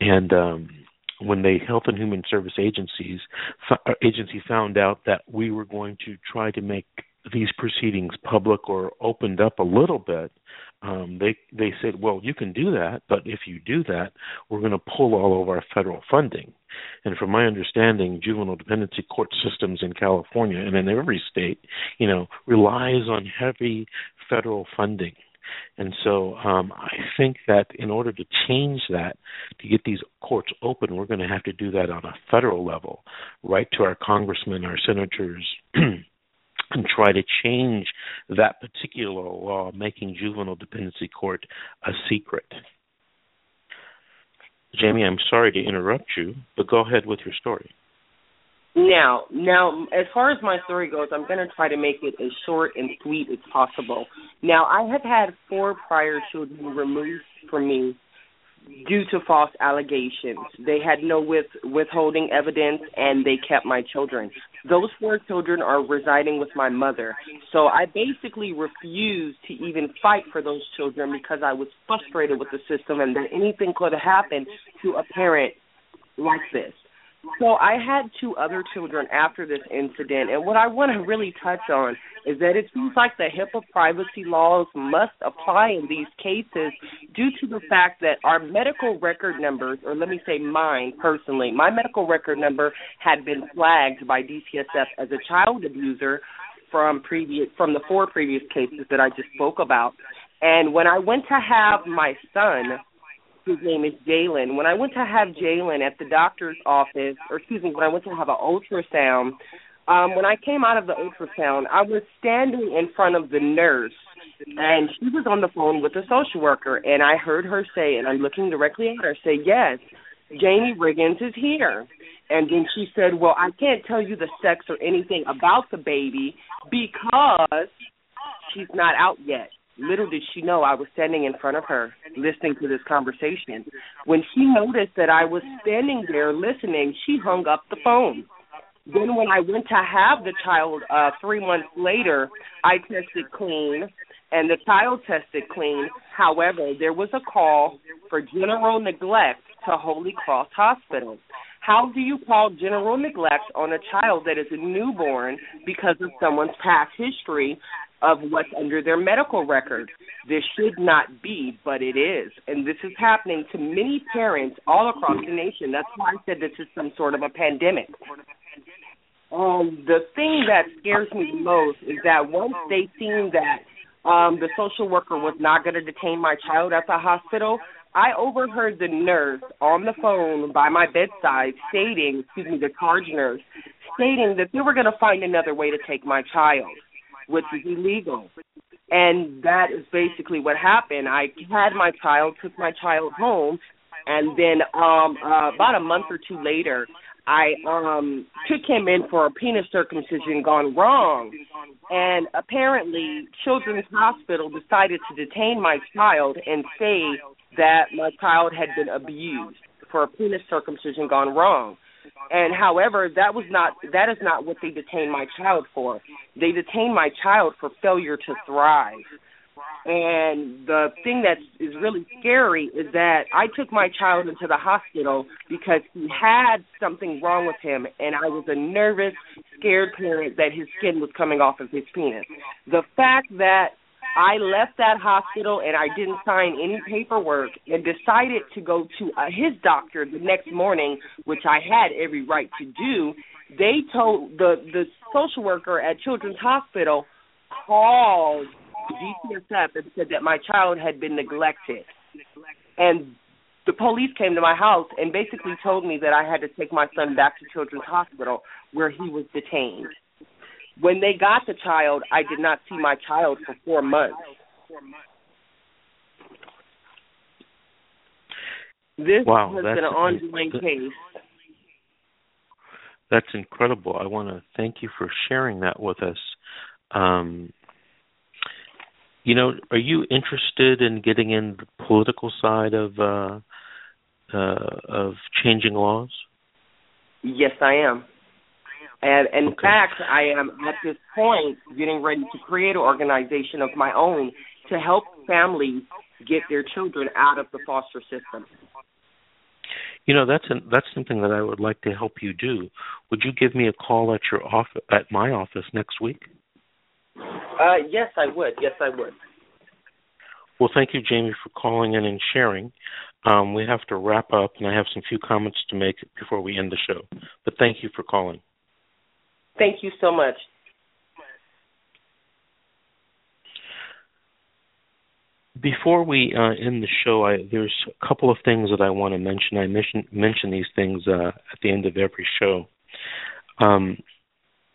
Speaker 1: and um, when the Health and Human Service agencies uh, agency found out that we were going to try to make these proceedings public or opened up a little bit, um, they they said, well, you can do that, but if you do that, we're going to pull all of our federal funding. And from my understanding, juvenile dependency court systems in California and in every state, you know, relies on heavy federal funding. And so um, I think that in order to change that, to get these courts open, we're going to have to do that on a federal level, right to our congressmen, our senators, and try to change that particular law, making juvenile dependency court a secret. Jamie, I'm sorry to interrupt you, but go ahead with your story.
Speaker 8: Now, now, as far as my story goes, I'm going to try to make it as short and sweet as possible. Now, I have had four prior children removed from me due to false allegations. They had no with, withholding evidence, and they kept my children. Those four children are residing with my mother. So I basically refused to even fight for those children because I was frustrated with the system and that anything could happen to a parent like this. So I had two other children after this incident, and what I want to really touch on is that it seems like the HIPAA privacy laws must apply in these cases due to the fact that our medical record numbers, or let me say mine personally, my medical record number had been flagged by DCSF as a child abuser from previous from the four previous cases that I just spoke about. And when I went to have my son whose name is Jalen. When I went to have Jalen at the doctor's office, or excuse me, when I went to have an ultrasound, um, when I came out of the ultrasound, I was standing in front of the nurse, and she was on the phone with the social worker, and I heard her say, and I'm looking directly at her, say, "Yes, Jamie Riggins is here." And then she said, "Well, I can't tell you the sex or anything about the baby because she's not out yet." Little did she know I was standing in front of her listening to this conversation. When she noticed that I was standing there listening, she hung up the phone. Then when I went to have the child uh 3 months later, I tested clean and the child tested clean. However, there was a call for general neglect to Holy Cross Hospital. How do you call general neglect on a child that is a newborn because of someone's past history of what's under their medical record. This should not be, but it is. And this is happening to many parents all across the nation. That's why I said this is some sort of a pandemic. Um, the thing that scares me the most is that once they seen that um, the social worker was not going to detain my child at the hospital, I overheard the nurse on the phone by my bedside stating, excuse me, the charge nurse, stating that they were going to find another way to take my child which is illegal. And that is basically what happened. I had my child, took my child home, and then um uh, about a month or two later, I um took him in for a penis circumcision gone wrong. And apparently Children's Hospital decided to detain my child and say that my child had been abused for a penis circumcision gone wrong. And however, that was not that is not what they detained my child for. They detained my child for failure to thrive. And the thing that is really scary is that I took my child into the hospital because he had something wrong with him, and I was a nervous, scared parent that his skin was coming off of his penis. The fact that I left that hospital and I didn't sign any paperwork and decided to go to uh, his doctor the next morning, which I had every right to do. They told the the social worker at Children's Hospital called DCSF and said that my child had been neglected. And the police came to my house and basically told me that I had to take my son back to Children's Hospital where he was detained. When they got the child, I did not see my child for four months. This
Speaker 1: wow,
Speaker 8: has
Speaker 1: that's,
Speaker 8: been an ongoing case.
Speaker 1: That's incredible. I want to thank you for sharing that with us. Um, you know, are you interested in getting in the political side of uh, uh, of changing laws?
Speaker 8: Yes, I am. And, in
Speaker 1: Okay.
Speaker 8: fact, I am at this point getting ready to create an organization of my own to help families get their children out of the foster system.
Speaker 1: You know, that's an, that's something that I would like to help you do. Would you give me a call at your office at my office next week?
Speaker 8: Uh, yes, I would. Yes, I would.
Speaker 1: Well, thank you, Jamie, for calling in and sharing. Um, we have to wrap up, and I have some few comments to make before we end the show. But thank you for calling.
Speaker 8: Thank you so much.
Speaker 1: Before we uh, end the show, I, there's a couple of things that I want to mention. I mention mention these things uh, at the end of every show. Um,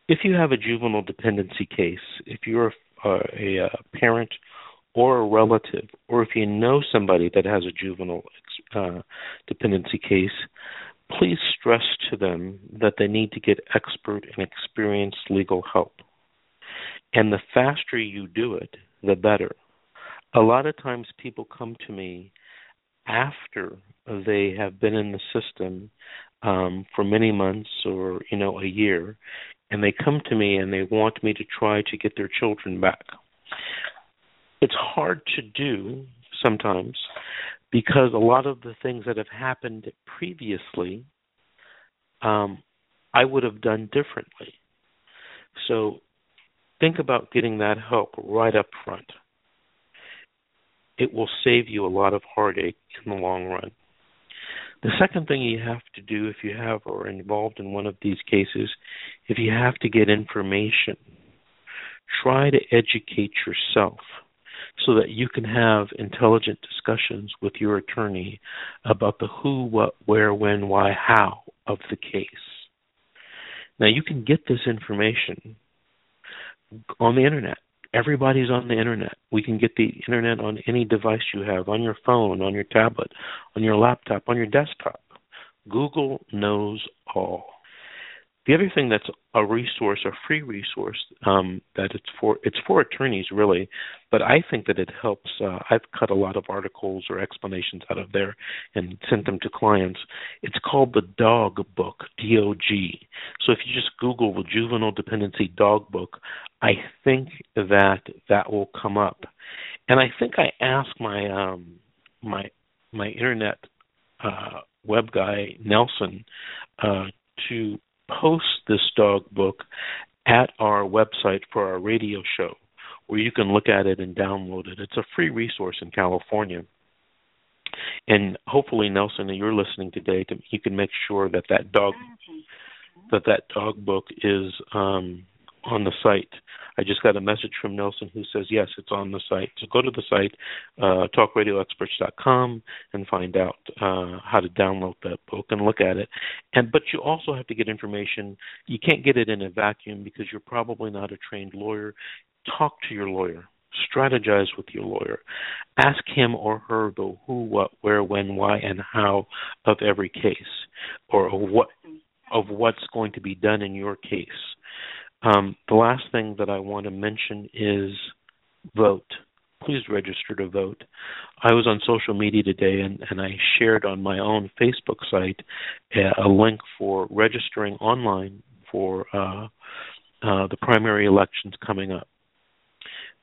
Speaker 1: if you have a juvenile dependency case, if you're a, a, a parent or a relative, or if you know somebody that has a juvenile uh, dependency case, please stress to them that they need to get expert and experienced legal help. And the faster you do it, the better. A lot of times people come to me after they have been in the system um, for many months or you know a year, and they come to me and they want me to try to get their children back. It's hard to do sometimes because a lot of the things that have happened previously, um, I would have done differently. So think about getting that help right up front. It will save you a lot of heartache in the long run. The second thing you have to do if you have or are involved in one of these cases, if you have to get information, try to educate yourself so that you can have intelligent discussions with your attorney about the who, what, where, when, why, how of the case. Now, you can get this information on the internet. Everybody's on the internet. We can get the internet on any device you have, on your phone, on your tablet, on your laptop, on your desktop. Google knows all. The other thing that's a resource, a free resource, um, that it's for it's for attorneys really, but I think that it helps. Uh, I've cut a lot of articles or explanations out of there and sent them to clients. It's called the Dog Book, D O G. So if you just Google the Juvenile Dependency Dog Book, I think that that will come up. And I think I asked my um, my my internet uh, web guy Nelson uh, to post this dog book at our website for our radio show where you can look at it and download it. It's a free resource in California. And hopefully Nelson you're listening today to, you can make sure that that dog that that dog book is um on the site. I just got a message from Nelson who says yes, it's on the site. So go to the site, uh, talkradioexperts.com, and find out uh, how to download that book and look at it. And but you also have to get information. You can't get it in a vacuum because you're probably not a trained lawyer. Talk to your lawyer. Strategize with your lawyer. Ask him or her the who, what, where, when, why, and how of every case, or what of what's going to be done in your case. Um, the last thing that I want to mention is vote. Please register to vote. I was on social media today and, and I shared on my own Facebook site a, a link for registering online for uh, uh, the primary elections coming up.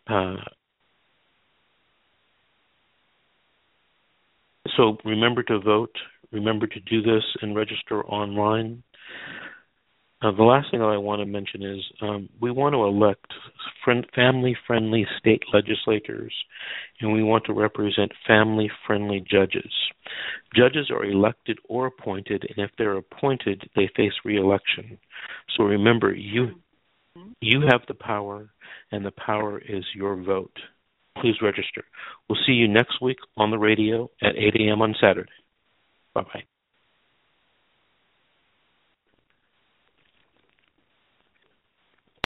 Speaker 1: Uh, so remember to vote, remember to do this and register online. Uh, the last thing that I want to mention is um, we want to elect friend, family-friendly state legislators, and we want to represent family-friendly judges. Judges are elected or appointed, and if they're appointed, they face re-election. So remember, you you have the power, and the power is your vote. Please register. We'll see you next week on the radio at 8 a.m. on Saturday. Bye bye.